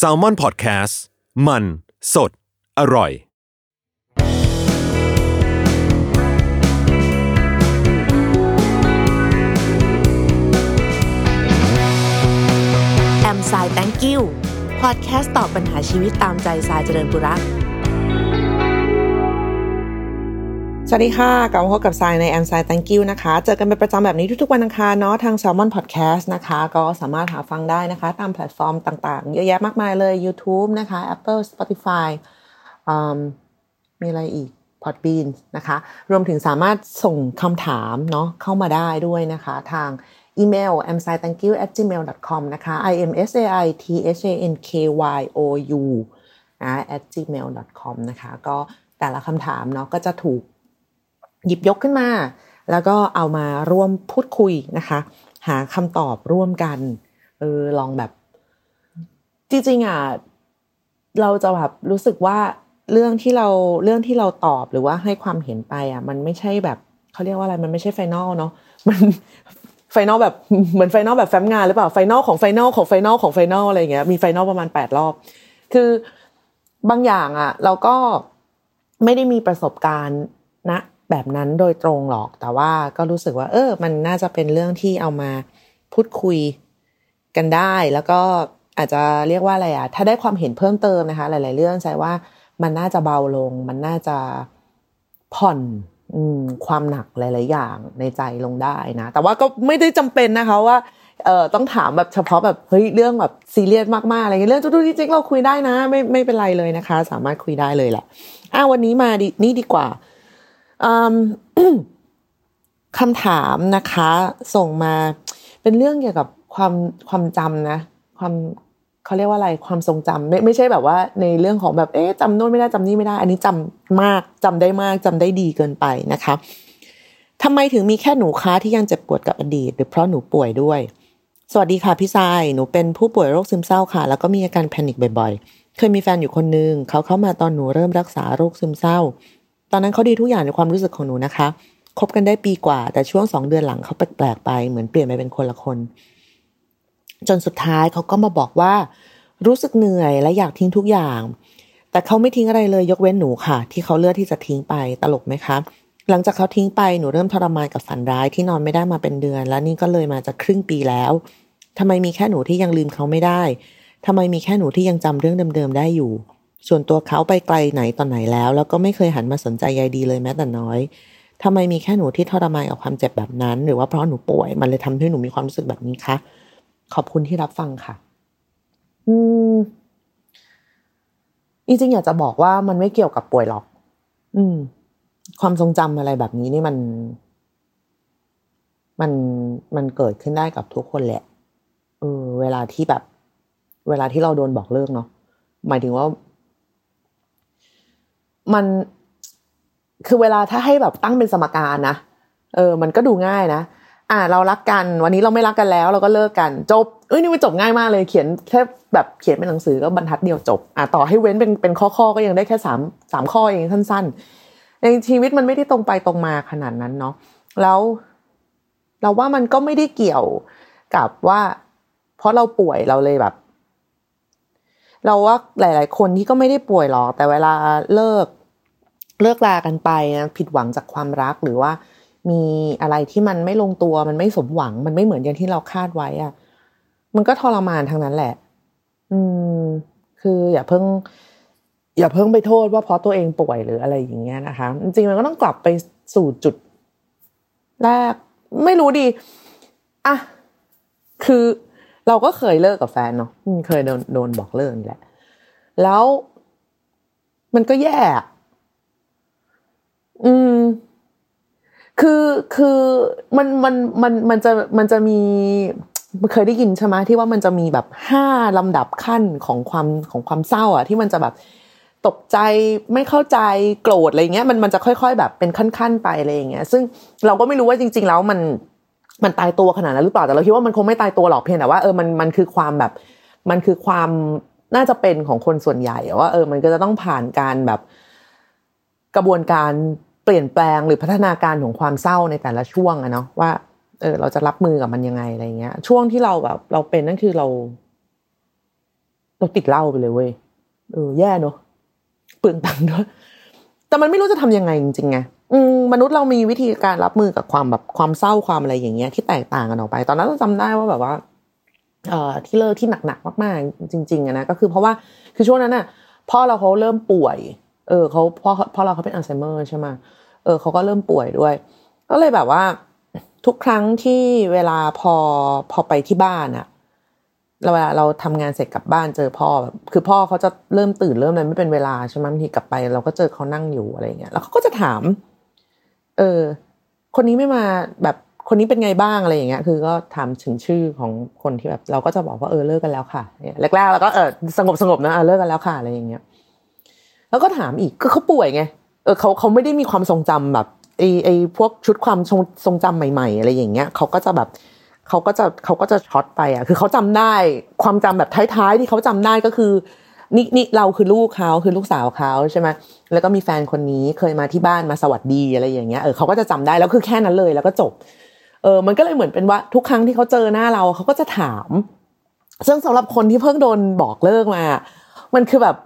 s a l ม o n PODCAST มัน สด อร่อย แอมสาย thank you พอดแคสต์ตอบปัญหาชีวิตตามใจสายเจริญบุรัก สวัสดีค่ะ กลับมาพบกับทรายในแอมไซ thank you นะคะ เจอกันเป็นประจำแบบนี้ทุกๆวันอังคารเนาะทาง Salmon Podcast นะคะ ก็สามารถหาฟังได้นะคะ ตามแพลตฟอร์มต่างๆ เยอะแยะมากมายเลย YouTube นะคะ Apple Spotify มมีอะไรอีก Podbean นะคะ รวมถึงสามารถส่งคำถามเนาะเข้ามาได้ด้วยนะคะ ทางอีเมล a m s i t h a n k y o u at gmail com นะคะ i m s a i t h a n k y o u นะ at gmail com นะคะ ก็แต่ละคำถามเนาะก็จะถูก หยิบยกขึ้นมา แล้วก็เอามาร่วมพูดคุยนะคะ หาคำตอบร่วมกันเออลองแบบ จริงๆอะเราจะแบบรู้สึกว่าเรื่องที่เราเรื่องที่เราตอบหรือว่าให้ความเห็นไปอะ มันไม่ใช่แบบเขาเรียกว่าอะไรมันไม่ใช่ final เนาะมัน final แบบเหมือน final แบบแฟ้มงานหรือเปล่า final ของ final ของ final ของ final อะไรอย่างเงี้ยมี final ประมาณแปดรอบ คือบางอย่างอะ เราก็ไม่ได้มีประสบการณ์ณ แบบนั้นโดยตรงหรอก แต่ว่าก็รู้สึกว่า เออ มันน่าจะเป็นเรื่องที่เอามาพูดคุยกันได้ แล้วก็อาจจะเรียกว่าอะไรอะถ้าได้ความเห็นเพิ่มเติมนะคะ หลาย ๆ เรื่องใช่ว่ามันน่าจะเบาลง มันน่าจะผ่อนอความหนักหลาย ๆ อย่างในใจลงได้นะ แต่ว่าก็ไม่ได้จำเป็นนะคะว่าเอ่อต้องถามแบบเฉพาะแบบเฮ้ยเรื่องแบบซีเรียสมากๆอะไรเงี้ยเรื่องทุกๆจริงๆเราคุยได้นะ ไม่ไม่เป็นไรเลยนะคะ สามารถคุยได้เลยแหละอะวันนี้มาดินี่ดีกว่า คำถามนะคะ ส่งมาเป็นเรื่องเกี่ยวกับความความจำนะ ความเขาเรียกว่าอะไรความทรงจำไม่ไม่ใช่แบบว่า ในเรื่องของแบบเอ๊ะจำโน้นไม่ได้จำนี่ไม่ได้ อันนี้จำมากจำได้มากจำได้ดีเกินไปนะคะทำไมถึงมีแค่หนูค้าที่ยังเจ็บปวดกับอดีต หรือเพราะหนูป่วยด้วย สวัสดีค่ะพี่ทรายหนูเป็นผู้ป่วยโรคซึมเศร้าค่ะ แล้วก็มีอาการแพนิคบ่อยๆ เคยมีแฟนอยู่คนนึงเขาเข้ามาตอนหนูเริ่มรักษาโรคซึมเศร้า ตอนนั้นเขาดีทุกอย่างในความรู้สึกของหนูนะคะคบกันได้ปีกว่า แต่ช่วงสองเดือนหลังเขาแปลกๆไปเหมือนเปลี่ยนไปเป็นคนละคน จนสุดท้ายเขาก็มาบอกว่า รู้สึกเหนื่อยและอยากทิ้งทุกอย่าง แต่เขาไม่ทิ้งอะไรเลยยกเว้นหนูค่ะ ที่เขาเลือกที่จะทิ้งไปตลกไหมคะหลังจากเขาทิ้งไปหนูเริ่มทรมานกับฝันร้ายที่นอนไม่ได้มาเป็นเดือน และนี่ก็เลยมาจะครึ่งปีแล้วทำไมมีแค่หนูที่ยังลืมเขาไม่ได้ทำไมมีแค่หนูที่ยังจำเรื่องเดิมๆได้อยู่ ส่วนตัวเขาไปไกลไหนตอนไหนแล้ว แล้วก็ไม่เคยหันมาสนใจใยดีเลยแม้แต่น้อยทำไมมีแค่หนูที่ทรมานกับความเจ็บแบบนั้น หรือว่าเพราะหนูป่วย มันเลยทำให้หนูมีความรู้สึกแบบนี้คะขอบคุณที่รับฟังค่ะ อืมจริงๆอยากจะบอกว่ามันไม่เกี่ยวกับป่วยหรอก อืม ความทรงจำอะไรแบบนี้นี่มัน มันมันเกิดขึ้นได้กับทุกคนแหละเออเวลาที่แบบ เวลาที่เราโดนบอกเลิกเนาะหมายถึงว่า มันคือเวลาถ้าให้แบบตั้งเป็นสมการนะเออ มันก็ดูง่ายนะอ่า เรารักกัน วันนี้เราไม่รักกันแล้ว เราก็เลิกกันจบเอ้ยนี่มันจบง่ายมากเลย เขียนแค่แบบเขียนเป็นหนังสือก็บรรทัดเดียวจบ อ่าต่อให้เว้นเป็นเป็นข้อข้อก็ยังได้แค่สามสามข้อเองสั้น ๆ ในชีวิตมันไม่ได้ตรงไปตรงมาขนาดนั้นเนาะแล้ว เราว่ามันก็ไม่ได้เกี่ยวกับว่า เพราะเราป่วยเราเลยแบบ เราว่าหลาย ๆ คนที่ก็ไม่ได้ป่วยหรอก แต่เวลาเลิกเลิกลากันไปนะผิดหวังจากความรักหรือว่า มีอะไรที่มันไม่ลงตัวมันไม่สมหวัง มันไม่เหมือนอย่างที่เราคาดไว้อะมันก็ทรมานทั้งนั้นแหละ อืม คืออย่าเพิ่ง อย่าเพิ่งไปโทษว่าเพราะตัวเองป่วยหรืออะไรอย่างเงี้ยนะคะ จริงๆมันก็ต้องกลับไปสู่จุดแรก ไม่รู้ดี อะ คือ เราก็เคยเลิกกับแฟนเนาะเคยโดนโดนบอกเลิกนี่แหละ แล้วมันก็แย่ อืม คือคือมันมันมันมันจะมันจะมีเคยได้ยินใช่ไหมที่ว่ามันจะมีแบบห้าลำดับขั้นของความของความเศร้าอะ ที่มันจะแบบตกใจไม่เข้าใจโกรธอะไรเงี้ยมันมันจะค่อย ๆ แบบเป็นขั้นๆไปอะไรอย่างเงี้ย ซึ่งเราก็ไม่รู้ว่าจริง ๆ แล้วมัน มันตายตัวขนาดนั้นหรือเปล่าแต่เราคิดว่ามันคงไม่ตายตัวหรอกเพียงแต่ว่าเออมันมันคือความแบบ มันคือความน่าจะเป็นของคนส่วนใหญ่ว่าเออมันก็จะต้องผ่านการแบบกระบวนการเปลี่ยนแปลงหรือพัฒนาการของความเศร้าในแต่ละช่วงอะเนาะว่าเออเราจะรับมือกับมันยังไงอะไรเงี้ย ช่วงที่เราแบบเราเป็นนั่นคือเรา เราติดเหล้าไปเลยเว้ยเออแย่เนาะเปลืองตังค์ด้วยแต่มันไม่รู้จะทำยังไงจริงๆไง มนุษย์เรามีวิธีการรับมือกับความแบบความเศร้าความอะไรอย่างเงี้ยที่แตกต่างกันออกไป ตอนนั้นเราจำได้ว่าแบบว่า เอ่อที่เลิกที่หนักๆมากๆ จริงๆอะนะก็คือเพราะว่าคือช่วงนั้นน่ะพ่อเราเขาเริ่มป่วย เออเขาพ่อพ่อเราเขาเป็นอัลไซเมอร์ใช่ไหมเออเขาก็เริ่มป่วยด้วย ก็เลยแบบว่า ทุกครั้งที่เวลาพอพอไปที่บ้านอะเราเวลาเราทำงานเสร็จกลับบ้านเจอพ่อแบบคือพ่อเขาจะเริ่มตื่นเริ่มอะไรไม่เป็นเวลาใช่ไหมบางทีกลับไป เราก็เจอเขานั่งอยู่อะไรเงี้ยแล้วเขาก็จะถาม เออ คนนี้ไม่มาแบบคนนี้เป็นไงบ้างอะไรอย่างเงี้ย คือก็ถามถึงชื่อของคนที่แบบเราก็จะบอกว่าเออเลิกกันแล้วค่ะแรกๆแล้วก็เออสงบสงบนะเออเลิกกันแล้วค่ะอะไรอย่างเงี้ย แล้วก็ถามอีกก็เขาป่วยไงเออเขาเขาไม่ได้มีความทรงจำแบบไอไอพวกชุดความทรงทรงจำใหม่ ๆ อะไรอย่างเงี้ยเขาก็จะแบบเขาก็จะเขาก็จะช็อตไปอะ คือเขาจำได้ความจำแบบท้ายๆที่เขาจำได้ก็คือ นี่นี่เราคือลูกเขาคือลูกสาวเขาใช่ไหมแล้วก็มีแฟนคนนี้เคยมาที่บ้านมาสวัสดีอะไรอย่างเงี้ยเออเขาก็จะจำได้แล้วคือแค่นั้นเลยแล้วก็จบ เออ มันก็เลยเหมือนเป็นว่าทุกครั้งที่เขาเจอหน้าเราเขาก็จะถาม ซึ่งสำหรับคนที่เพิ่งโดนบอกเลิกมา มันคือแบบ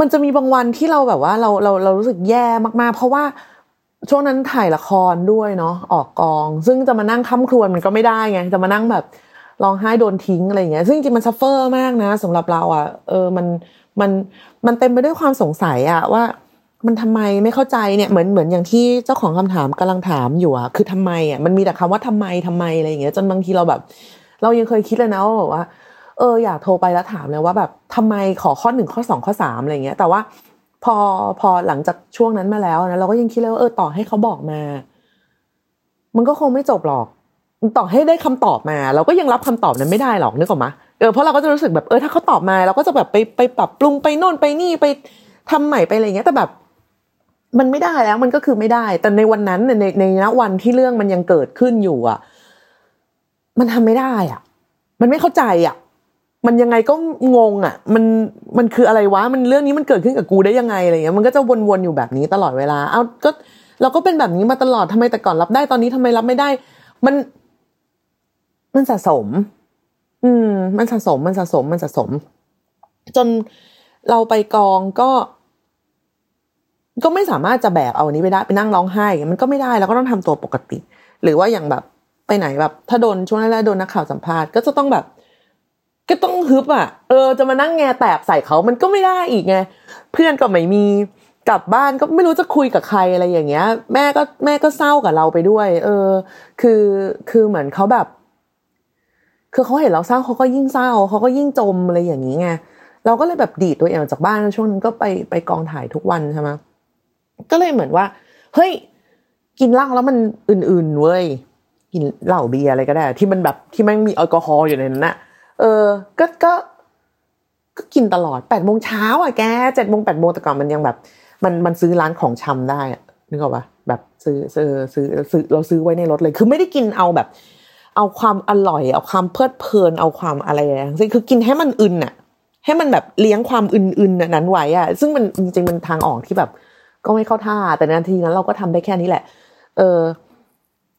มันจะมีบางวันที่เราแบบว่า เราเราเรารู้สึกแย่มากๆ เพราะว่าช่วงนั้นถ่ายละครด้วยเนาะออกกอง ซึ่งจะมานั่งคร่ำครวญมันก็ไม่ได้ไงจะมานั่งแบบ ร้องไห้โดนทิ้งอะไรอย่างเงี้ย ซึ่งจริงมัน suffer มากนะสำหรับเราอะ เออมันมันมันเต็มไปด้วยความสงสัยอะ่ะว่ามันทำไมไม่เข้าใจเนี่ยเหมือนเหมือนอย่างที่เจ้าของคำถามกำลังถามอยู่อะคือทำไมอะมันมีแต่คำว่าทำไมทำไมอะไรอย่างเงี้ยจนบางทีเราแบบ เรายังเคยคิดเลยนะว่าแบบว่า เอออยากโทรไปแล้วถามเลยว่าแบบทำไมขอข้อหนึ่งข้อสองข้อสามอะไรเงี้ย แต่ว่าพอพอหลังจากช่วงนั้นมาแล้วนะเราก็ยังคิดเลยว่าเออต่อให้เขาบอกมา มันก็คงไม่จบหรอก ต่อให้ได้คำตอบมา เราก็ยังรับคำตอบนั้นไม่ได้หรอกนึกออกมาเออเพราะเราก็จะรู้สึกแบบเออถ้าเขาตอบมาเราก็จะแบบไปไปปรับปรุงไปโน่นไปนี่ไปทำใหม่ไปอะไรเงี้ยแต่แบบมันไม่ได้แล้วมันก็คือไม่ได้ แต่ในวันนั้นในในณวันที่เรื่องมันยังเกิดขึ้นอยู่อะ มันทำไม่ได้อะ มันไม่เข้าใจอะ มันยังไงก็งงอะ มันมันคืออะไรวะมันเรื่องนี้มันเกิดขึ้นกับกูได้ยังไงอะไรเงี้ยมันก็จะวนๆอยู่แบบนี้ตลอดเวลา เอาก็เราก็เป็นแบบนี้มาตลอดทำไมแต่ก่อนรับได้ตอนนี้ทำไมรับไม่ได้ มัน มันสะสม อืม มันสะสมมันสะสมมันสะสม จนเราไปกองก็ ก็ไม่สามารถจะแบกเอาอันนี้ไปได้ไปนั่งร้องไห้ มันก็ไม่ได้แล้วก็ต้องทำตัวปกติ หรือว่าอย่างแบบไปไหนแบบ ถ้าโดนช่วงแรกๆโดนนักข่าวสัมภาษณ์ก็จะต้องแบบ ก็ต้องฮึบอะ เออ จะมานั่งแงแตกใส่เขามันก็ไม่ได้อีกไง เพื่อนก็ไม่มีกลับบ้านก็ไม่รู้จะคุยกับใครอะไรอย่างเงี้ย แม่ก็แม่ก็เศร้ากับเราไปด้วย เออ คือคือเหมือนเขาแบบ คือเขาเห็นเราเศร้าเขาก็ยิ่งเศร้าเขาก็ยิ่งจมอะไรอย่างนี้ไงเราก็เลยแบบดีดตัวเองออกจากบ้านช่วงนั้นก็ไปไปกองถ่ายทุกวันใช่ไหมก็เลยเหมือนว่า เฮ้ย กินเหล้าแล้วมันอื่นๆเว้ยกินเหล้าเบียร์อะไรก็ได้ ที่มันแบบที่มันมีแอลกอฮอล์อยู่ในนั้นน่ะเออ ก็ก็ก็กินตลอดแปดโมงเช้าอะแกเจ็ดโมงแปดโมงแต่ก่อนมันยังแบบ มันมันซื้อร้านของชำได้นึกออกปะแบบซื้อซื้อซื้อซื้อเราซื้อไว้ในรถเลย คือไม่ได้กินเอาแบบ เอาความอร่อย เอาความเพลิดเพลิน เอาความอะไรอย่างเงี้ยคือกินให้มันอึนอะให้มันแบบเลี้ยงความอึนๆนั้นไว้อะซึ่งมันจริงๆมันทางออกที่แบบ ก็ไม่เข้าท่า แต่นาทีนั้นเราก็ทำได้แค่นี้แหละ เออ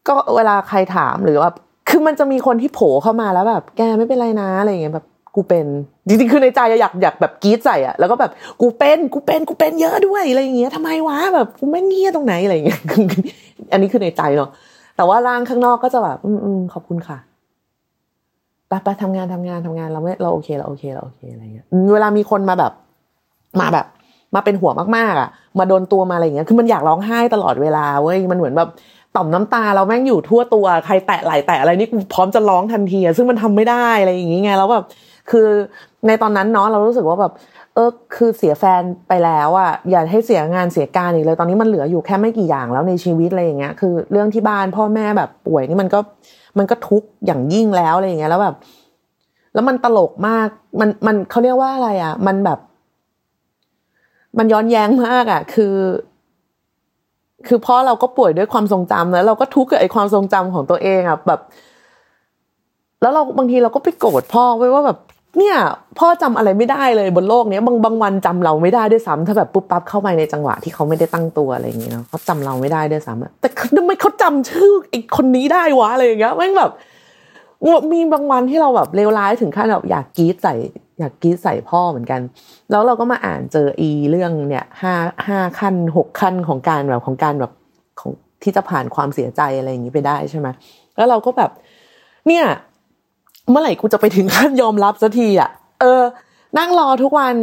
ก็เวลาใครถามหรือว่าคือมันจะมีคนที่โผล่เข้ามาแล้วแบบ แกไม่เป็นไรนะอะไรเงี้ยแบบกูเป็นจริงๆคือในใจอยากอยากแบบกรีดใส่อะแล้วก็แบบกูเป็นกูเป็นกูเป็นเยอะด้วยอะไรอย่างเงี้ยทำไมวะแบบกูไม่เงี้ยตรงไหนอะไรเงี้ยอันนี้คือในใจเนาะ แต่ว่าร่างข้างนอกก็จะแบบ อืมอืมขอบคุณค่ะไปไปทำงานทำงานทำงานเราไม่เราโอเคเราโอเคเราโอเคอะไรเงี้ยเวลามีคนมาแบบ มาแบบ มาเป็นหัวมากๆ อะ มาโดนตัวมาอะไรเงี้ยคือมันอยากร้องไห้ตลอดเวลาเว้ยมันเหมือนแบบต่อมน้ำตาเราแม่งอยู่ทั่วตัวใครแตะไหลแตะอะไรนี่กูพร้อมจะร้องทันทีซึ่งมันทำไม่ได้อะไรอย่างงี้ไงแล้วแบบคือในตอนนั้นเนาะเรารู้สึกว่าแบบ เออคือเสียแฟนไปแล้วอะ่ะอย่าให้เสียงานเสียการอีกเลยตอนนี้มันเหลืออยู่แค่ไม่กี่อย่างแล้วในชีวิตอะไรอย่างเงี้ยคือ เรื่องที่บ้านพ่อแม่แบบป่วยนี่มันก็มันก็ทุกข์อย่างยิ่งแล้วอะไรอย่างเงี้ยแล้วแบบ แล้วมันตลกมาก มันมันเขาเรียกว่าอะไรอะ มันแบบ มันย้อนแย้งมากอะ คือ คือพ่อเราก็ป่วยด้วยความทรงจำแล้ว เราก็ทุกข์กับไอ้ความทรงจำของตัวเองอะแบบ แล้วเราบางทีเราก็ไปโกรธพ่อไว้ว่าแบบ เนี่ยพ่อจำอะไรไม่ได้เลยบนโลกเนี้ยบางบางวันจำเราไม่ได้ด้วยซ้ำถ้าแบบปุ๊บปั๊บเข้าไปในจังหวะที่เขาไม่ได้ตั้งตัวอะไรอย่างเงี้ยเนาะเขาจำเราไม่ได้ด้วยซ้ำแต่ทำไมเขาจำชื่อไอ้คนนี้ได้วะอะไรอย่างเงี้ยแม่งแบบมีบางวันที่เราแบบเลวร้ายถึงขั้นแบบอยากกีดใส่อยากกีดใส่พ่อเหมือนกัน แล้วเราก็มาอ่านเจออีเรื่องเนี่ยห้าห้าขั้นหกขั้นของการแบบของการแบบของที่จะผ่านความเสียใจอะไรอย่างนี้ไปได้ใช่ไหมแล้วเราก็แบบ เนี่ย เมื่อไหร่กูจะไปถึงขั้นยอมรับสักทีอะ เออ นั่งรอทุกวัน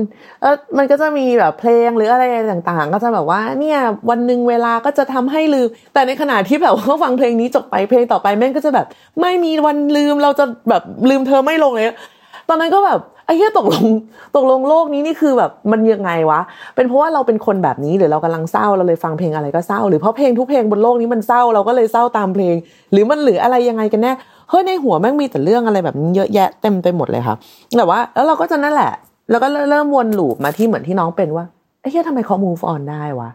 แล้วมันก็จะมีแบบเพลงหรืออะไรต่างๆ ก็จะแบบว่า เนี่ย วันหนึ่งเวลาก็จะทำให้ลืม แต่ในขณะที่แบบว่าฟังเพลงนี้จบไปเพลงต่อไปแม่งก็จะแบบ ไม่มีวันลืมเราจะแบบลืมเธอไม่ลงเลย ตอนนั้นก็แบบ ไอ้เหี้ยตกลงตกลงโลกนี้นี่คือแบบมันยังไงวะ เป็นเพราะว่าเราเป็นคนแบบนี้หรือเรากำลังเศร้าเราเลยฟังเพลงอะไรก็เศร้า หรือเพราะเพลงทุกเพลงบนโลกนี้มันเศร้าเราก็เลยเศร้าตามเพลง หรือมันหรืออะไรยังไงกันแน่เฮ้ยในหัวแม่งมีแต่เรื่องอะไรแบบนี้เยอะแยะเต็มไปหมดเลยค่ะ แต่ว่า แล้วเราก็จะนั่นแหละ แล้วก็เริ่มวนลูปมาที่เหมือนที่น้องเป็นว่าไอ้เหี้ยทำไมเขา move on ได้วะ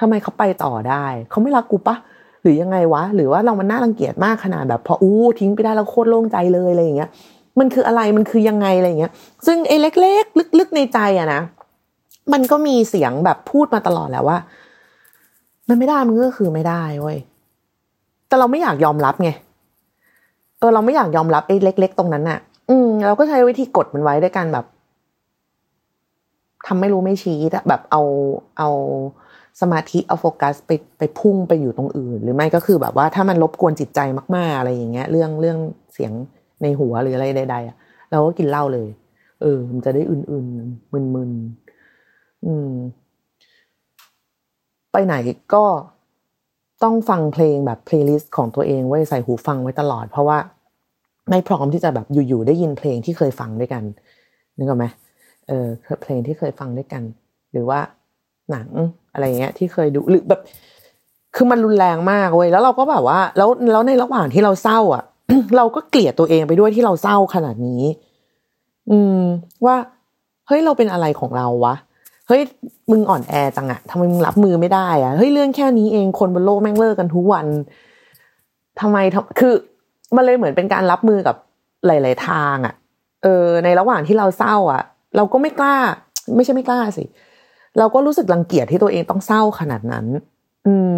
ทำไมเขาไปต่อได้ เขาไม่รักกูปะหรือยังไงวะ หรือว่าเรามันน่ารังเกียจมากขนาดแบบพออู้ทิ้งไปได้แล้วโคตรโล่งใจเลยอะไรอย่างเงี้ย มันคืออะไรมันคือยังไงอะไรเงี้ย ซึ่งไอ้เล็ก ๆ ลึก ๆ ในใจอะนะมันก็มีเสียงแบบพูดมาตลอดแหละว่า มันไม่ได้มันก็คือไม่ได้เว้ยแต่เราไม่อยากยอมรับไงเออเราไม่อยากยอมรับไอ้เล็ก ๆ ตรงนั้นอะอืม เราก็ใช้วิธีกดมันไว้ด้วยกันแบบทำไม่รู้ไม่ชี้แบบเอาเอาสมาธิเอาโฟกัสไปไปพุ่งไปอยู่ตรงอื่น หรือไม่ก็คือแบบว่าถ้ามันรบกวนจิตใจมาก ๆ อะไรอย่างเงี้ย เรื่องเรื่องเสียง ในหัวหรืออะไรใดๆอะเราก็กินเหล้าเลย เออ มันจะได้อื่นๆมึนๆอืม ไปไหนก็ต้องฟังเพลงแบบ playlist ของตัวเองไว้ใส่หูฟังไว้ตลอด เพราะว่าไม่พร้อมที่จะแบบอยู่ๆได้ยินเพลงที่เคยฟังด้วยกันนึกออกไหมเออเพลงที่เคยฟังด้วยกัน หรือว่าหนังอะไรเงี้ย ที่เคยดูหรือแบบ คือมันรุนแรงมากเว้ยแล้วเราก็แบบว่า แล้วแล้วในระหว่างที่เราเศร้า อะ เราก็เกลียดตัวเองไปด้วยที่เราเศร้าขนาดนี้ อืม ว่า เฮ้ยเราเป็นอะไรของเราวะเฮ้ยมึงอ่อนแอจังอะทำไมมึงรับมือไม่ได้อะเฮ้ยเรื่องแค่นี้เองคนบนโลกแม่งเลิกกันทุกวันทำไมทคือมันเลยเหมือนเป็นการรับมือกับหลาย ๆ ทางอะเออ ในระหว่างที่เราเศร้าอะเราก็ไม่กล้า ไม่ใช่ไม่กล้าสิเราก็รู้สึกรังเกียจที่ตัวเองต้องเศร้าขนาดนั้น อืม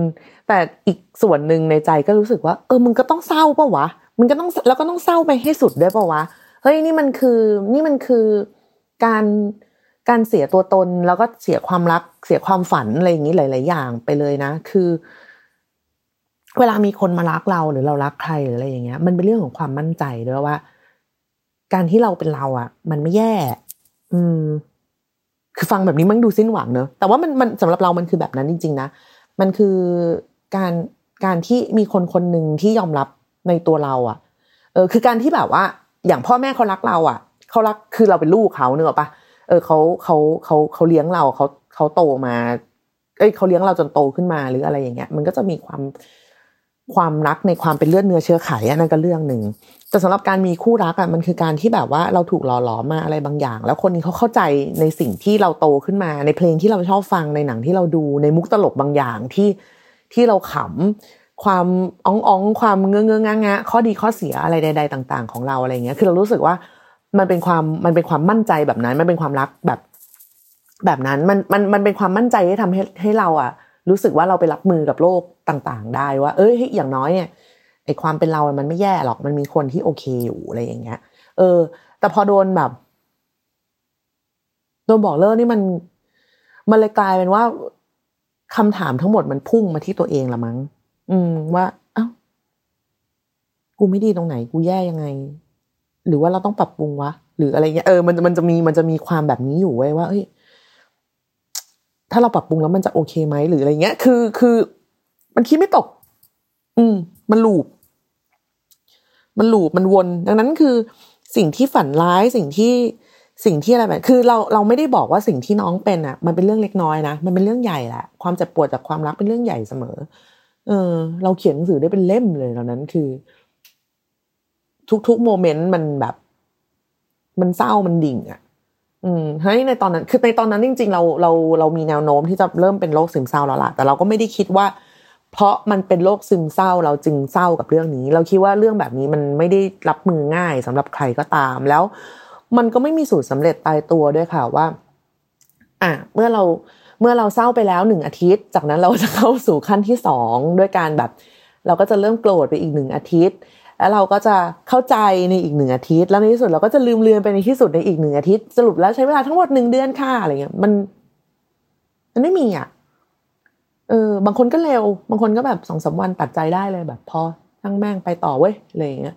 แต่อีกส่วนหนึ่งในใจก็รู้สึกว่า เออมึงก็ต้องเศร้าปะวะ มึงก็ต้องแล้วก็ต้องเศร้าไปให้สุดด้วยปะวะเฮ้ยนี่มันคือนี่มันคือการการเสียตัวตนแล้วก็เสียความรักเสียความฝันอะไรอย่างนี้หลาย ๆ อย่างไปเลยนะ คือ เวลามีคนมารักเราหรือเรารักใครหรืออะไรอย่างเงี้ย มันเป็นเรื่องของความมั่นใจด้วยว่า การที่เราเป็นเราอะ มันไม่แย่ อืม คือฟังแบบนี้มันดูสิ้นหวังเนอะแต่ว่ามันมันสำหรับเรามันคือแบบนั้นจริง ๆ นะมันคือการการที่มีคนคนหนึ่งที่ยอมรับ ในตัวเราอะ เออคือการที่แบบว่า อย่างพ่อแม่เขารักเราอะเขารักคือเราเป็นลูกเขาเนอะปะเออเขาเขาเขาเขาเลี้ยงเราเขาเขาโตมา เอ้ยเขาเลี้ยงเราจนโตขึ้นมาหรืออะไรอย่างเงี้ย มันก็จะมีความความรักในความเป็นเลือดเนื้อเชื้อไขอันนั้นก็เรื่องหนึ่งแต่สำหรับการมีคู่รักอะมันคือการที่แบบว่าเราถูกหล่อหลอมมาอะไรบางอย่าง แล้วคนนี้เขาเข้าใจในสิ่งที่เราโตขึ้นมา ในเพลงที่เราชอบฟังในหนังที่เราดูในมุกตลกบางอย่างที่ที่เราขำ ความอ้องอองความเงื้อเงื้องะข้อดีข้อเสียอะไรใด ๆ ต่าง ๆ ของเราอะไรเงี้ย คือเรารู้สึกว่ามันเป็นความมันเป็นความมั่นใจแบบนั้น มันเป็นความรักแบบ แบบนั้นมันมันมันเป็นความมั่นใจที่ทำให้ให้เราอะ รู้สึกว่าเราไปรับมือกับโลกต่างๆ ได้ว่า เอ้ยอย่างน้อยเนี่ยไอความเป็นเรา มันไม่แย่หรอกมันมีคนที่โอเคอยู่อะไรอย่างเงี้ย เออ แต่พอโดนแบบโดนบอกเลิกนี่มัน มันเลยกลายเป็นว่าคำถามทั้งหมดมันพุ่งมาที่ตัวเองละมั้ง อืม ว่า เอ้า กูไม่ดีตรงไหน กูแย่ยังไง หรือว่าเราต้องปรับปรุงวะ หรืออะไรเงี้ย เออ มันมันจะมี มันจะมีความแบบนี้อยู่ไว้ว่าเอ้ย ถ้าเราปรับปรุงแล้วมันจะโอเคไหมหรืออะไรเงี้ย คือ คือ มันคิดไม่ตก อืม มันลูบ มันหลูบ มันวน ดังนั้นคือ สิ่งที่ฝันร้าย สิ่งที่สิ่งที่อะไรแบบคือเราเราไม่ได้บอกว่าสิ่งที่น้องเป็นอะ มันเป็นเรื่องเล็กน้อยนะ มันเป็นเรื่องใหญ่แหละ ความเจ็บปวดจากความรักเป็นเรื่องใหญ่เสมอ เออ เราเขียนหนังสือได้เป็นเล่มเลยตอนนั้นคือ ทุกๆโมเมนต์มันแบบ มันเศร้ามันดิ่งอะ่ะ อืมเฮ้ยในตอนนั้น คือในตอนนั้นจริง ๆ เราเราเรามีแนวโน้มที่จะเริ่มเป็นโรคซึมเศร้าแล้วล่ะแต่เราก็ไม่ได้คิดว่า เพราะมันเป็นโรคซึมเศร้า เราจึงเศร้ากับเรื่องนี้ เราคิดว่าเรื่องแบบนี้มันไม่ได้รับมือง่ายสำหรับใครก็ตามแล้ว มันก็ไม่มีสูตรสำเร็จตายตัวด้วยค่ะว่า อะเมื่อเรา เมื่อเราเศร้าไปแล้วหนึ่งอาทิตย์ จากนั้นเราจะเข้าสู่ขั้นที่สองด้วยการแบบ เราก็จะเริ่มโกรธไปอีกหนึ่งอาทิตย์ แล้วเราก็จะเข้าใจในอีกหนึ่งอาทิตย์ แล้วในที่สุดเราก็จะลืมเลือนไปในที่สุดในอีกหนึ่งอาทิตย์สรุปแล้วใช้เวลาทั้งหมดหนึ่งเดือนค่ะอะไรเงี้ยมัน มันไม่มีอะเออบางคนก็เร็ว บางคนก็แบบสองสาวันตัดใจได้เลยแบบพอทั้งแม่งไปต่อเว้ยอะไรเงี้ย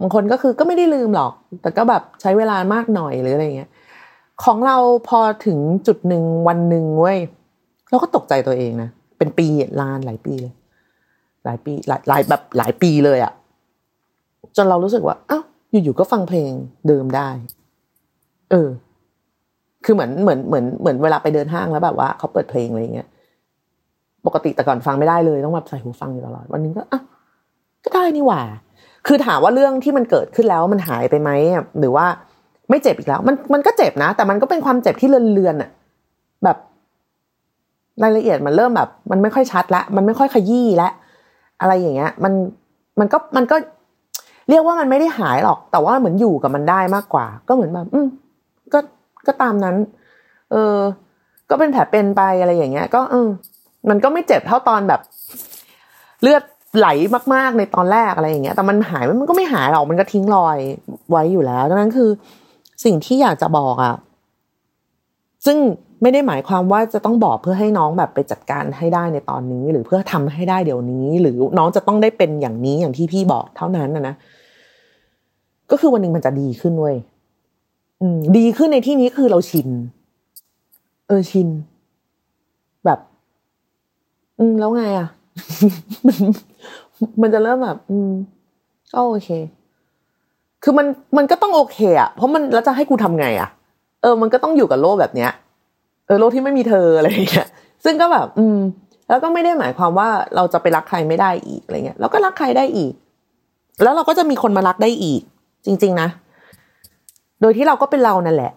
บางคนก็คือก็ไม่ได้ลืมหรอก แต่ก็แบบใช้เวลามากหน่อยหรืออะไรเงี้ย ของเราพอถึงจุดหนึ่งวันหนึ่งเว้ยเราก็ตกใจตัวเองนะเป็นปีลานหลายปีเลย หลายปีหลายหลายแบบหลายปีเลยอะจนเรารู้สึกว่าอ้าวอยู่ๆก็ฟังเพลงเดิมได้ เออ คือเหมือนเหมือนเหมือนเหมือนเวลาไปเดินห้างแล้วแบบว่าเขาเปิดเพลงอะไรเงี้ยปกติแต่ก่อนฟังไม่ได้เลยต้องแบบใส่หูฟังอยู่ตลอด วันนี้ก็อะก็ได้นี่หว่า คือถามว่าเรื่องที่มันเกิดขึ้นแล้วมันหายไปไหมหรือว่า ไม่เจ็บอีกแล้ว มันมันก็เจ็บนะ แต่มันก็เป็นความเจ็บที่เลือนๆอะแบบรายละเอียดมันเริ่มแบบ มันไม่ค่อยชัดละมันไม่ค่อยขยี้ละอะไรอย่างเงี้ย มันมันก็มันก็เรียกว่ามันไม่ได้หายหรอก แต่ว่าเหมือนอยู่กับมันได้มากกว่า ก็เหมือนแบบ อืมก็ก็ตามนั้น เออ ก็เป็นแผลเป็นไปอะไรอย่างเงี้ย ก็เออมันก็ไม่เจ็บเท่าตอนแบบ เลือดไหลมากๆในตอนแรกอะไรอย่างเงี้ย แต่มันหายมันก็ไม่หายหรอก มันก็ทิ้งรอยไว้อยู่แล้วดังนั้นคือ สิ่งที่อยากจะบอกอะ่ะซึ่งไม่ได้หมายความว่าจะต้องบอกเพื่อให้น้องแบบไปจัดการให้ได้ในตอนนี้ หรือเพื่อทำให้ได้เดี๋ยวนี้ หรือน้องจะต้องได้เป็นอย่างนี้อย่างที่พี่บอกเท่านั้นนะนะก็คือวันหนึ่งมันจะดีขึ้นเว้ยอืมดีขึ้นในที่นี้คือเราชิน เออชิน แบบ อืมแล้วไงอะ่ะ มันมันจะเริ่มแบบ อืมก็โอเค คือมันมันก็ต้องโอเคอะเพราะมันแล้วจะให้กูทำไงอะเออ มันก็ต้องอยู่กับโลกแบบเนี้ย เออโลกที่ไม่มีเธออะไรอย่างเงี้ย ซึ่งก็แบบ อืม แล้วก็ไม่ได้หมายความว่าเราจะไปรักใครไม่ได้อีกอะไรเงี้ยเราก็รักใครได้อีก แล้วเราก็จะมีคนมารักได้อีก จริง ๆ นะ โดยที่เราก็เป็นเรานั่นแหละ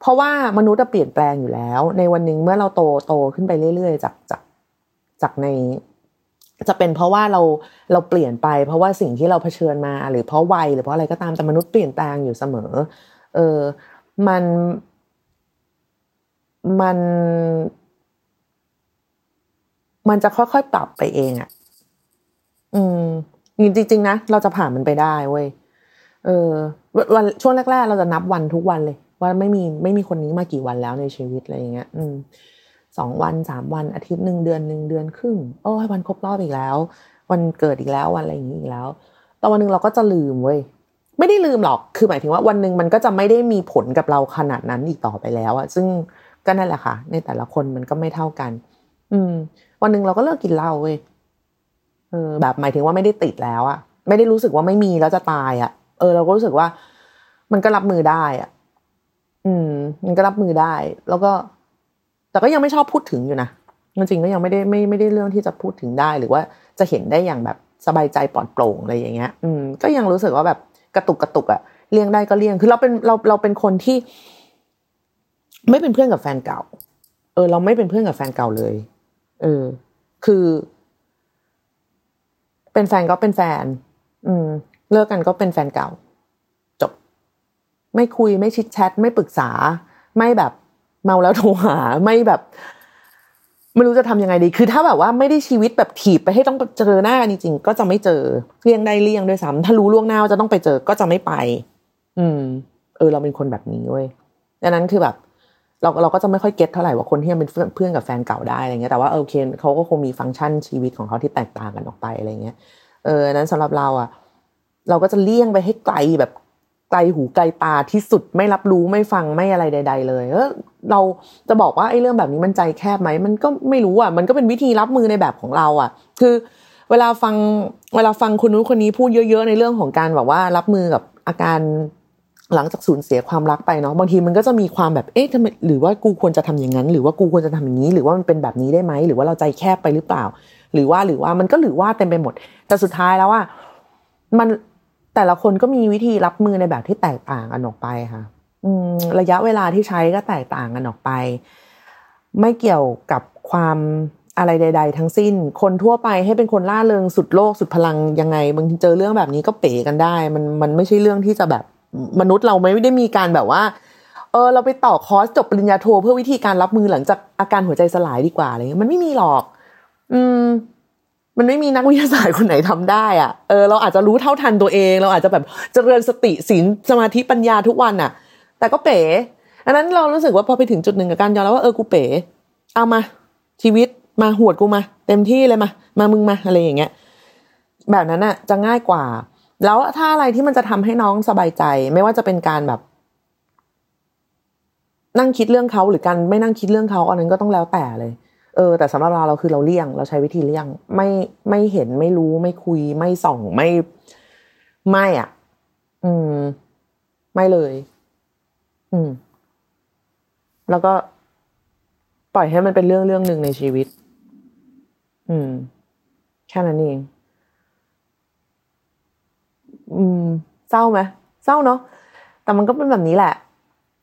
เพราะว่ามนุษย์จะเปลี่ยนแปลงอยู่แล้ว ในวันหนึ่งเมื่อเราโตโตขึ้นไปเรื่อยๆ จากจากจากใน จะเป็นเพราะว่าเราเราเปลี่ยนไป เพราะว่าสิ่งที่เราเผชิญมา หรือเพราะวัยหรือเพราะอะไรก็ตามแต่มนุษย์เปลี่ยนแปลงอยู่เสมอ เออมันมัน มันจะค่อยๆปรับไปเองอะ่ะ อืมจริงๆนะเราจะผ่านมันไปได้เว้ยเออวันช่วงแรก ๆ เราจะนับวันทุกวันเลย ว่าไม่มีไม่มีคนนี้มากี่วันแล้วในชีวิตอะไรอย่างเงี้ย อืม สองวันสามวันอาทิตย์หนึ่งเดือนหนึ่งเดือนครึ่งโอ้ยวันครบรอบอีกแล้ว วันเกิดอีกแล้ววันอะไรอย่างนี้อีกแล้วแต่วันหนึ่งเราก็จะลืมเว้ยไม่ได้ลืมหรอกคือหมายถึงว่าวันหนึ่งมันก็จะไม่ได้มีผลกับเราขนาดนั้นอีกต่อไปแล้วอะซึ่งก็นั่นแหละค่ะ ในแต่ละคนมันก็ไม่เท่ากัน อืม วันหนึ่งเราก็เลิกกินเหล้าเว้ยเออ แบบหมายถึงว่าไม่ได้ติดแล้วอะไม่ได้รู้สึกว่าไม่มีแล้วจะตายอะเออ เราก็รู้สึกว่า มันก็รับมือได้อะอืม มันก็รับมือได้ แล้วก็ แต่ก็ยังไม่ชอบพูดถึงอยู่นะจริงๆก็ยังไม่ได้ไม่ไม่ได้เรื่องที่จะพูดถึงได้หรือว่าจะเห็นได้อย่างแบบสบายใจปลอดโปร่งอะไรอย่างเงี้ย อืมก็ยังรู้สึกว่าแบบกระตุกกระตุกอะเลี่ยงได้ก็เลี่ยงคือเราเป็นเราเราเป็นคนที่ ไม่เป็นเพื่อนกับแฟนเก่า เออ เราไม่เป็นเพื่อนกับแฟนเก่าเลย เออ คือ เป็นแฟนก็เป็นแฟน อืม เลิกกันก็เป็นแฟนเก่า จบ ไม่คุยไม่ชิดแชทไม่ปรึกษา ไม่แบบ เมาแล้วโทรหาไม่แบบไม่รู้จะทำยังไงดี คือถ้าแบบว่าไม่ได้ชีวิตแบบถีบไปให้ต้องเจอหน้ากันจริงๆก็จะไม่เจอเลี่ยงได้เลี่ยงด้วยซ้ำถ้ารู้ล่วงหน้าว่าจะต้องไปเจอก็จะไม่ไป อืม เออ เราเป็นคนแบบนี้เว้ยดังนั้นคือแบบ เราเราก็จะไม่ค่อยเก็ตเท่าไหร่ว่าคนที่ยังเป็นเพื่อนกับแฟนเก่าได้อะไรเงี้ยแต่ว่าโอเคเขาก็คงมีฟังก์ชันชีวิตของเขาที่แตกต่างกันออกไปอะไรเงี้ย เออนั้นสำหรับเราอะ เราก็จะเลี่ยงไปให้ไกลแบบ ไกลหูไกลตาที่สุดไม่รับรู้ไม่ฟังไม่อะไรใด ๆ เลยเออเราจะบอกว่าไอ้เรื่องแบบนี้มันใจแคบไหมมันก็ไม่รู้อะมันก็เป็นวิธีรับมือในแบบของเราอะ คือ เวลาฟังเวลาฟังคนนู้นคนนี้พูดเยอะ ๆ ในเรื่องของการแบบว่ารับมือกับอาการหลังจากสูญเสียความรักไปเนาะบางทีมันก็จะมีความแบบเอ๊ะทำไมหรือว่ากูควรจะทำอย่างนั้น หรือว่ากูควรจะทำอย่างนี้ หรือว่ามันเป็นแบบนี้ได้ไหมหรือว่าเราใจแคบไปหรือเปล่า หรือว่าหรือว่ามันก็หรือว่าเต็มไปหมด แต่สุดท้ายแล้วว่ามัน แต่ละคนก็มีวิธีรับมือในแบบที่แตกต่างกันออกไปค่ะอืมระยะเวลาที่ใช้ก็แตกต่างกันออกไป ไม่เกี่ยวกับความอะไรใด ๆ ทั้งสิ้น คนทั่วไปให้เป็นคนล่าเริงสุดโลกสุดพลังยังไงบางทีเจอเรื่องแบบนี้ก็เป๋กันได้ มันมันไม่ใช่เรื่องที่จะแบบมนุษย์เราไม่ได้มีการแบบว่า เออเราไปต่อคอร์สจบปริญญาโทเพื่อวิธีการรับมือหลังจากอาการหัวใจสลายดีกว่าอะไรเงี้ยมันไม่มีหรอก อืม มันไม่มีนักวิทยาศาสตร์คนไหนทำได้อะเออเราอาจจะรู้เท่าทันตัวเอง เราอาจจะแบบเจริญสติศีลสมาธิปัญญาทุกวันอะแต่ก็เป๋อันนั้นเรารู้สึกว่าพอไปถึงจุดหนึ่งกับการยอมรับว่าเออกูเป๋เอามาชีวิตมาหวดกูมาเต็มที่เลยมา มามึงมาอะไรอย่างเงี้ยแบบนั้นอะจะง่ายกว่า แล้วถ้าอะไรที่มันจะทำให้น้องสบายใจ ไม่ว่าจะเป็นการแบบ นั่งคิดเรื่องเขาหรือการไม่นั่งคิดเรื่องเขาอันนั้นก็ต้องแล้วแต่เลย เออแต่สำหรับเราเราคือเราเลี่ยงเราใช้วิธีเลี่ยงไม่ไม่เห็นไม่รู้ไม่คุย ไม่ส่องไม่ไม่อะ อืม ไม่เลย อืม แล้วก็ปล่อยให้มันเป็นเรื่องเรื่องหนึ่งในชีวิต อืม แค่นั้นเองอืม เศร้าไหมเศร้าเนาะแต่มันก็เป็นแบบนี้แหละ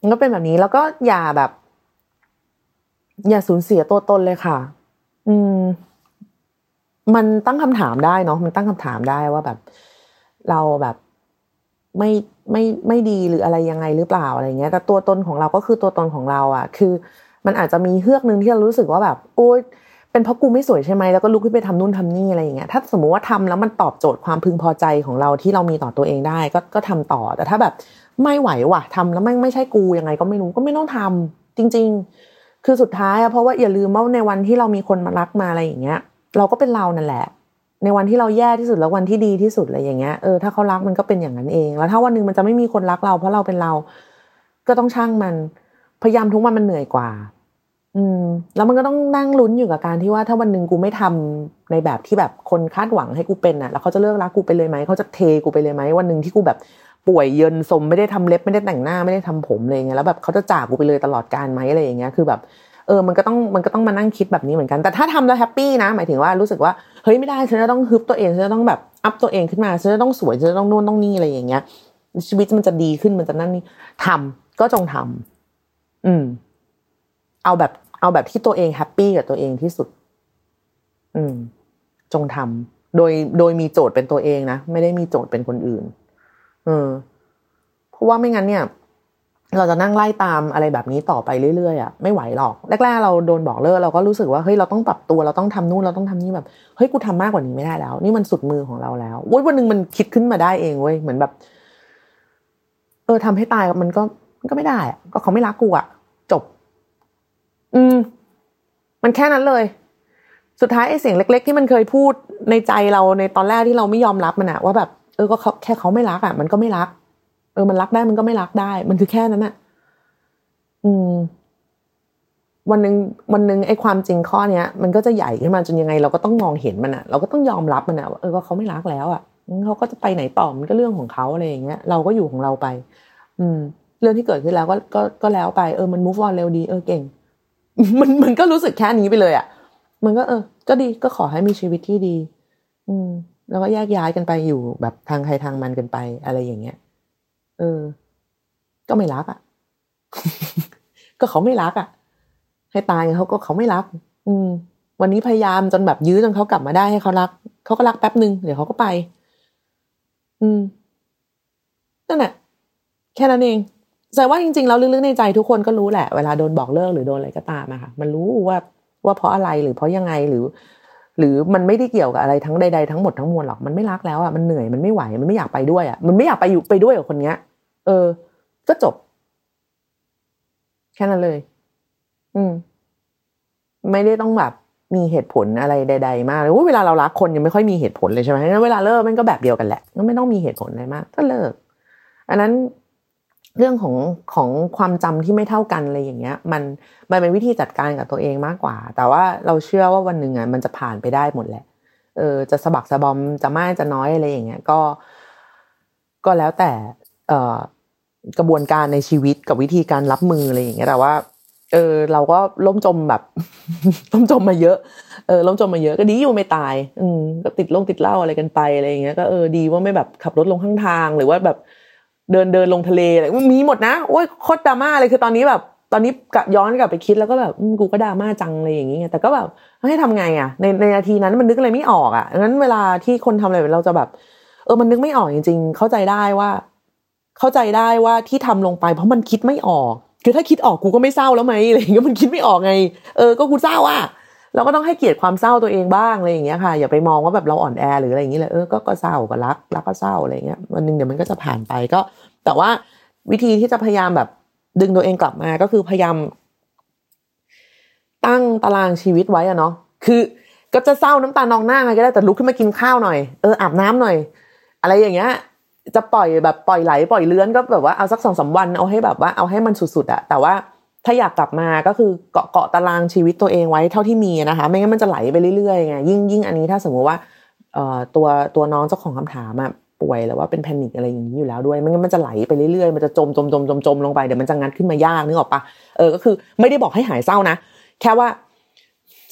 มันก็เป็นแบบนี้แล้วก็อย่าแบบ อย่าสูญเสียตัวตนเลยค่ะ อืม มันตั้งคำถามได้เนาะมันตั้งคำถามได้ว่าแบบ เราแบบไม่ไม่ไม่ดีหรืออะไรยังไงหรือเปล่าอะไรเงี้ย แต่ตัวตนของเราก็คือตัวตนของเราอะ่ะ คือ มันอาจจะมีเฮือกหนึ่งที่เรารู้สึกว่าแบบโอ๊ยเป็นเพราะกูไม่สวยใช่ไหมแล้วก็ลุกขึ้นไปทำนู่นทำนี่อะไรอย่างเงี้ยถ้าสมมุติว่าทำแล้วมันตอบโจทย์ความพึงพอใจของเราที่เรามีต่อตัวเองได้ ก็ก็ทำต่อ แต่ถ้าแบบไม่ไหวว่ะทำแล้วไม่ไม่ใช่กูยังไงก็ไม่รู้ก็ไม่ต้องทำจริง ๆ คือสุดท้ายอะเพราะว่าอย่าลืมว่าในวันที่เรามีคนมารักมาอะไรอย่างเงี้ย เราก็เป็นเรานั่นแหละ ในวันที่เราแย่ที่สุดแล้ววันที่ดีที่สุดอะไรอย่างเงี้ยเออถ้าเขารักมันก็เป็นอย่างนั้นเอง แล้วถ้าวันหนึ่งมันจะไม่มีคนรักเรา เพราะเราเป็นเรา ก็ต้องช่างมัน พยายามทุกวันมันเหนื่อยกว่า อืม แล้วมันก็ต้องนั่งลุ้นอยู่กับการที่ว่าถ้าวันหนึ่งกูไม่ทำในแบบที่แบบคนคาดหวังให้กูเป็นอะแล้วเขาจะเลิกรักกูไปเลยไหมเขาจะเทกูไปเลยไหมวันหนึ่งที่กูแบบ ป่วยเยินสมไม่ได้ทำเล็บไม่ได้แต่งหน้าไม่ได้ทำผมอะไรเงี้ยแล้วแบบเขาจะจากกูไปเลยตลอดการไหมอะไรอย่างเงี้ยคือแบบเออมันก็ต้องมันก็ต้องมานั่งคิดแบบนี้เหมือนกันแต่ถ้าทำแล้ว happy นะ หมายถึงว่ารู้สึกว่าเฮ้ยไม่ได้ฉันจะต้องฮึบตัวเองฉันจะต้องแบบ up ตัวเองขึ้นมาฉันจะต้องสวยฉันจะต้องนู่นต้องนี่อะไรอย่างเงี้ย ชีวิตมันจะดีขึ้นมันจะนั่นนี่ทำก็จงทำอืม เอาแบบ เอาแบบที่ตัวเอง happy กับตัวเองที่สุด อืม จงทำโดยโดยมีโจทย์เป็นตัวเองนะไม่ได้มีโจทย์เป็นคนอื่น เออ เพราะว่าไม่งั้นเนี่ย เราจะนั่งไล่ตามอะไรแบบนี้ต่อไปเรื่อยๆอะไม่ไหวหรอกแรกๆเราโดนบอกเลิกเราก็รู้สึกว่าเฮ้ยเราต้องปรับตัวเราต้องทำนู่นเราต้องทำนี่แบบเฮ้ยกูทำมากกว่านี้ไม่ได้แล้ว นี่มันสุดมือของเราแล้ววันหนึ่งมันคิดขึ้นมาได้เองเว้ยเหมือนแบบ เออทำให้ตายมันก็มันก็ไม่ได้อะก็เขาไม่รักกูอะจบ อืม มันแค่นั้นเลย สุดท้ายไอ้เสียงเล็ก ๆ ที่มันเคยพูดในใจเราในตอนแรกที่เราไม่ยอมรับมันอะว่าแบบ เออก็เขาแค่เขาไม่รักอะ มันก็ไม่รัก เออ มันรักได้มันก็ไม่รักได้ มันคือแค่นั้นอะอืม วันหนึ่งวันหนึ่งไอ้ความจริงข้อเนี้ย มันก็จะใหญ่ขึ้นมาจนยังไง เราก็ต้องมองเห็นมันอะ เราก็ต้องยอมรับมันอะว่าเออก็เขาไม่รักแล้วอะเขาก็จะไปไหนต่อมันก็เรื่องของเขาอะไรอย่างเงี้ย เราก็อยู่ของเราไป อืม เรื่องที่เกิดขึ้นแล้วก็ก็ก็แล้วไปเออมัน move on เร็วดีเออเก่ง มันมันก็รู้สึกแค่นี้ไปเลยอะ มันก็เออ ก็ดีก็ขอให้มีชีวิตที่ดี อืม แล้วก็แยกย้ายกันไปอยู่แบบทางใครทางมันกันไปอะไรอย่างเงี้ย เออ ก็ไม่รักอะ ก็เขาไม่รักอะ ให้ตายเขาก็เขาไม่รัก อืม วันนี้พยายามจนแบบยื้อจนเขากลับมาได้ให้เขารัก เขาก็รักแป๊บหนึ่งเดี๋ยวเขาก็ไป อืม นั่นแหละแค่นั้นเองแต่ว่าจริงๆ แล้วลึกๆในใจทุกคนก็รู้แหละ เวลาโดนบอกเลิกหรือโดนอะไรก็ตามอะค่ะ มันรู้ว่าว่าเพราะอะไรหรือเพราะยังไงหรือ หรือมันไม่ได้เกี่ยวกับอะไรทั้งใดๆทั้งหมดทั้งมวลหรอกมันไม่รักแล้วอะมันเหนื่อยมันไม่ไหวมันไม่อยากไปด้วยอะมันไม่อยากไปอยู่ไปด้วยกับคนเนี้ย เออ ก็จบ แค่นั้นเลย อืม ไม่ได้ต้องแบบมีเหตุผลอะไรใด ๆ มากเลยเวลาเรารักคนยังไม่ค่อยมีเหตุผลเลยใช่ไหมงั้นเวลาเลิกมันก็แบบเดียวกันแหละก็ไม่ต้องมีเหตุผลอะไรมากก็เลิก อันนั้น เรื่องของของความจำที่ไม่เท่ากันอะไรอย่างเงี้ย มันมันเป็นวิธีจัดการกับตัวเองมากกว่า แต่ว่าเราเชื่อว่าวันหนึ่งอะมันจะผ่านไปได้หมดแหละเออจะสะบักสะบอมจะมากจะน้อยอะไรอย่างเงี้ย ก็ ก็แล้วแต่เอ่อกระบวนการในชีวิตกับวิธีการรับมืออะไรอย่างเงี้ยแต่ว่า เออ เราก็ล่มจมแบบล่มจมมาเยอะเออล่มจมมาเยอะก็ดีอยู่ไม่ตาย อืมก็ติดลงติดเหล้าอะไรกันไปอะไรอย่างเงี้ยก็เออดีว่าไม่แบบขับรถลงข้างทางหรือว่าแบบ เดินเดินลงทะเลอะไรมีหมดนะโอ้ยโคตรดราม่าเลยคือตอนนี้แบบ ตอนนี้กย้อนกลับไปคิดแล้วก็แบบกูก็ดราม่าจังเลยอย่างเงี้ยแต่ก็แบบให้ทำไงอะ ในในนาทีนั้นมันนึกอะไรไม่ออกอะงั้นเวลาที่คนทำอะไรเราจะแบบ เออมันนึกไม่ออกจริง ๆ เข้าใจได้ว่า เข้าใจได้ว่าที่ทำลงไปเพราะมันคิดไม่ออก คือถ้าคิดออกกูก็ไม่เศร้าแล้วไหมอะไรอย่างเงี้ยมันคิดไม่ออกไง เออก็กูเศร้าอะ เราก็ต้องให้เกียรติความเศร้าตัวเองบ้างอะไรอย่างเงี้ยค่ะ อย่าไปมองว่าแบบเราอ่อนแอหรืออะไรอย่างเงี้ยเลยเออก็ก็เศร้าก็รักรักก็เศร้าอะไรเงี้ยวันหนึ่งเดี๋ยวมันก็จะผ่านไปก็ แต่ว่าวิธีที่จะพยายามแบบดึงตัวเองกลับมาก็คือพยายาม ตั้งตารางชีวิตไว้อะเนาะคือก็จะเศร้าน้ำตานองหน้าไงก็ได้แต่ลุกขึ้นมากินข้าวหน่อยเอออาบน้ำหน่อย อะไรอย่างเงี้ยจะปล่อยแบบปล่อยไหลปล่อยเลื้อนก็แบบว่าเอาสักสองสาวันเอาให้แบบว่าเอาให้มันสุดๆอะแต่ว่า ถ้าอยากกลับมาก็คือเกาะเกาะตารางชีวิตตัวเองไว้เท่าที่มีนะคะ ไม่งั้นมันจะไหลไปเรื่อยๆไงยิ่งยิ่งอันนี้ถ้าสมมติว่าเอ่อตัวตัวน้องเจ้าของคำถามอะป่วยหรือว่าเป็นแพนิคอะไรอย่างนี้อยู่แล้วด้วยไม่งั้นมันจะไหลไปเรื่อยๆมันจะจมจมจมจมจมลงไปเดี๋ยวมันจะงัดขึ้นมายากนึกออกปะเออก็คือไม่ได้บอกให้หายเศร้านะ แค่ว่า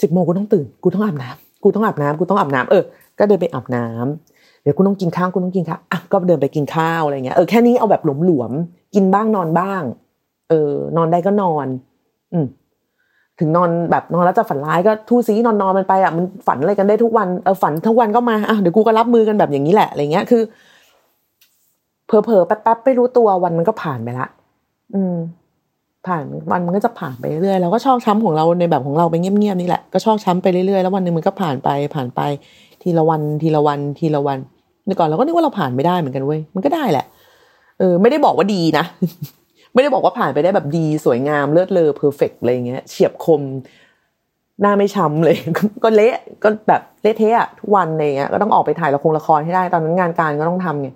สิบโมงกูต้องตื่นกูต้องอาบน้ำกูต้องอาบน้ำกูต้องอาบน้ำเออก็เดินไปอาบน้ำเดี๋ยวคุณต้องกินข้าวคุณต้องกินข้าวอะก็เดินไปกินข้าวอะไรเงี้ยเออแค่นี้เอาแบบหลวมๆกินบ้างนอนบ้าง ออนอนได้ก็นอน อืมถึงนอนแบบนอนแล้วจะฝันร้ายก็ทู่ซีนอนนอนมันไปอะมันฝันอะไรกันได้ทุกวันเออฝันทุกวันก็มาอะเดี๋ยวกูก็รับมือกันแบบอย่างนี้แหละอะไรเงี้ยคือเผลอๆแป๊บๆไม่รู้ตัววันมันก็ผ่านไปละอืม ผ่านวันมันก็จะผ่านไปเรื่อยๆแล้วก็ชอกช้ำของเราในแบบของเราไปเงียบๆนี่แหละก็ชอกช้ำไปเรื่อยๆแล้ววันหนึ่งมันก็ผ่านไปผ่านไป ทีละวันทีละวันทีละวันเมื่อก่อนเราก็นึกว่าเราผ่านไม่ได้เหมือนกันเว้ยมันก็ได้แหละเออ ไม่ได้บอกว่าดีนะ ไม่ได้บอกว่าผ่านไปได้แบบดีสวยงามเลิศเลอเพอร์เฟกอะไรเงี้ยเฉียบคม หน้าไม่ช้ำเลย ก็เละก็แบบเละเทะทุกวันอะไรเงี้ยก็ต้องออกไปถ่ายละครละครให้ได้ ตอนนั้นงานการก็ต้องทำไง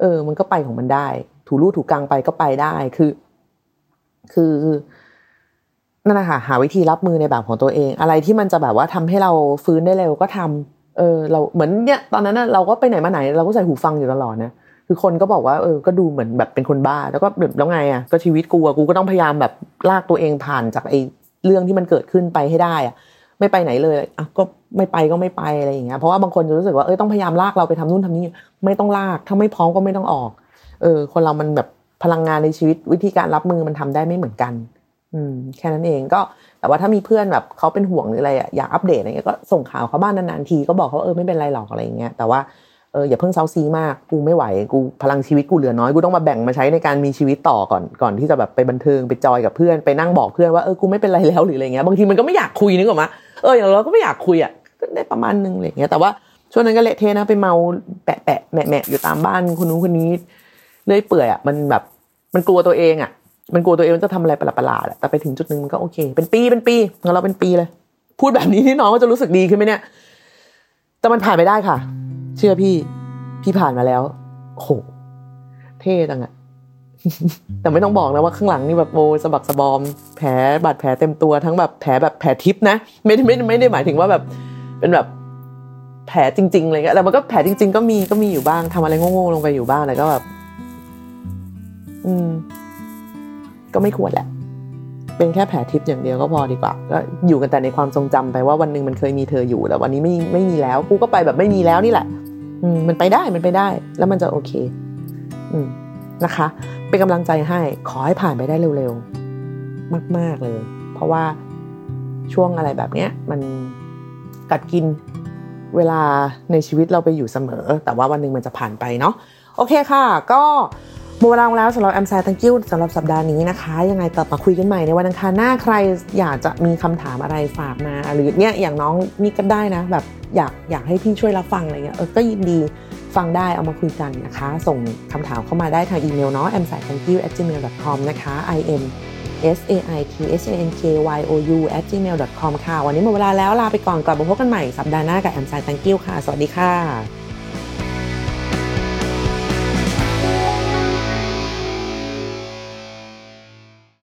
เออ มันก็ไปของมันได้ ถูรูถูกกลางไปก็ไปได้คือ คือนั่นแหละค่ะหาวิธีรับมือในแบบของตัวเอง อะไรที่มันจะแบบว่าทำให้เราฟื้นได้เร็วก็ทำเออ เราเหมือนเนี่ย ตอนนั้นเราก็ไปไหนมาไหน เราก็ใส่หูฟังอยู่ตลอดนะ คือคนก็บอกว่าเออก็ดูเหมือนแบบเป็นคนบ้า แล้วก็แบบแล้วไงอะก็ชีวิตกูอะกูก็ต้องพยายามแบบลากตัวเองผ่านจากไอ้เรื่องที่มันเกิดขึ้นไปให้ได้อะไม่ไปไหนเลยอะก็ไม่ไปก็ไม่ไปอะไรอย่างเงี้ยเพราะว่าบางคนจะรู้สึกว่าเออต้องพยายามลากเราไปทำนู่นทำนี่ไม่ต้องลากถ้าไม่พร้อมก็ไม่ต้องออก เออ คนเรามันแบบพลังงานในชีวิตวิธีการรับมือมันทำได้ไม่เหมือนกัน อืม แค่นั้นเองก็ แต่ว่าถ้ามีเพื่อนแบบเขาเป็นห่วงหรืออะไรอะอยากอัปเดตอะไรเงี้ยก็ส่งข่าวเขาบ้านนานๆทีก็บอกเขาเออไม่เป็นไรหรอกอะไรเงี้ยแต่ว่า เอออย่าเพิ่งเซาซีมากกูไม่ไหวกูพลังชีวิตกูเหลือน้อยกูต้องมาแบ่งมาใช้ในการมีชีวิตต่อก่อนก่อนที่จะแบบไปบันเทิงไปจอยกับเพื่อนไปนั่งบอกเพื่อนว่าเออกูไม่เป็นไรแล้วหรืออะไรเงี้ยบางทีมันก็ไม่อยากคุยนึกออกมาเอออย่างเราก็ไม่อยากคุยอะก็ได้ประมาณนึงอะไรเงี้ยแต่ว่าช่วงนั้นก็เละเทะนะไปเมาแปะแปะแมะแมะอยู่ตามบ้านคนนู้นคนนี้เลื่อยเปื่อยอะมันแบบมันกลัวตัวเองอะมันกลัวตัวเองจะทำอะไรประหลาดๆแต่ไปถึงจุดหนึ่งมันก็โอเค เป็นปีเป็นปีของเราเป็นปีเลย พูดแบบนี้ที่น้องก็จะรู้สึกดีขึ้นไหมเนี่ย แต่มันผ่านไปได้ค่ะ เชื่อพี่ พี่ผ่านมาแล้วโหเท่จังอะแต่ไม่ต้องบอกนะว่าข้างหลังนี่แบบโบสะบักสะบอม แผลบาดแผลเต็มตัวทั้งแบบแผลแบบแผลทิพนะ ไม่ไม่ไม่ได้หมายถึงว่าแบบเป็นแบบแผลจริงๆอะไรเงี้ยแต่มันก็แผลจริง ๆ ก็มีก็มีอยู่บ้างทำอะไรโง่ๆลงไปอยู่บ้างแต่ก็แบบ อืม ก็ไม่ควรแหละ เป็นแค่แผลทิพย์อย่างเดียวก็พอดีกว่าก็อยู่กันแต่ในความทรงจำไปว่าวันหนึ่งมันเคยมีเธออยู่แต่วันนี้ไม่ไม่มีแล้วกูก็ไปแบบไม่มีแล้วนี่แหละ อืมมันไปได้มันไปได้ แล้วมันจะโอเค อืมนะคะ เป็นกำลังใจให้ขอให้ผ่านไปได้เร็วๆมาก ๆเลย เพราะว่าช่วงอะไรแบบเนี้ย มันกัดกินเวลาในชีวิตเราไปอยู่เสมอ แต่ว่าวันหนึ่งมันจะผ่านไปเนาะโอเคค่ะ ก็ หมดเวลาแล้วสำหรับแอมไซตังกิ้วสำหรับสัปดาห์นี้นะคะ ยังไงกลับมาคุยกันใหม่ในวันอังคารหน้าใครอยากจะมีคำถามอะไรฝากมา หรือเนี่ยอย่างน้องนี่ก็ได้นะ แบบอยากอยากให้พี่ช่วยรับฟังอะไรเงี้ยเออก็ยินดีฟังได้เอามาคุยกันนะคะ ส่งคำถามเข้ามาได้ทางอีเมลเนาะ m s a i t a n k y o u gmail com นะคะ i m s a i t h a n k y o u gmail com ค่ะ วันนี้หมดเวลาแล้วลาไปก่อนกลับมาพบกันใหม่สัปดาห์หน้ากับแอมไซ thank you ค่ะ สวัสดีค่ะ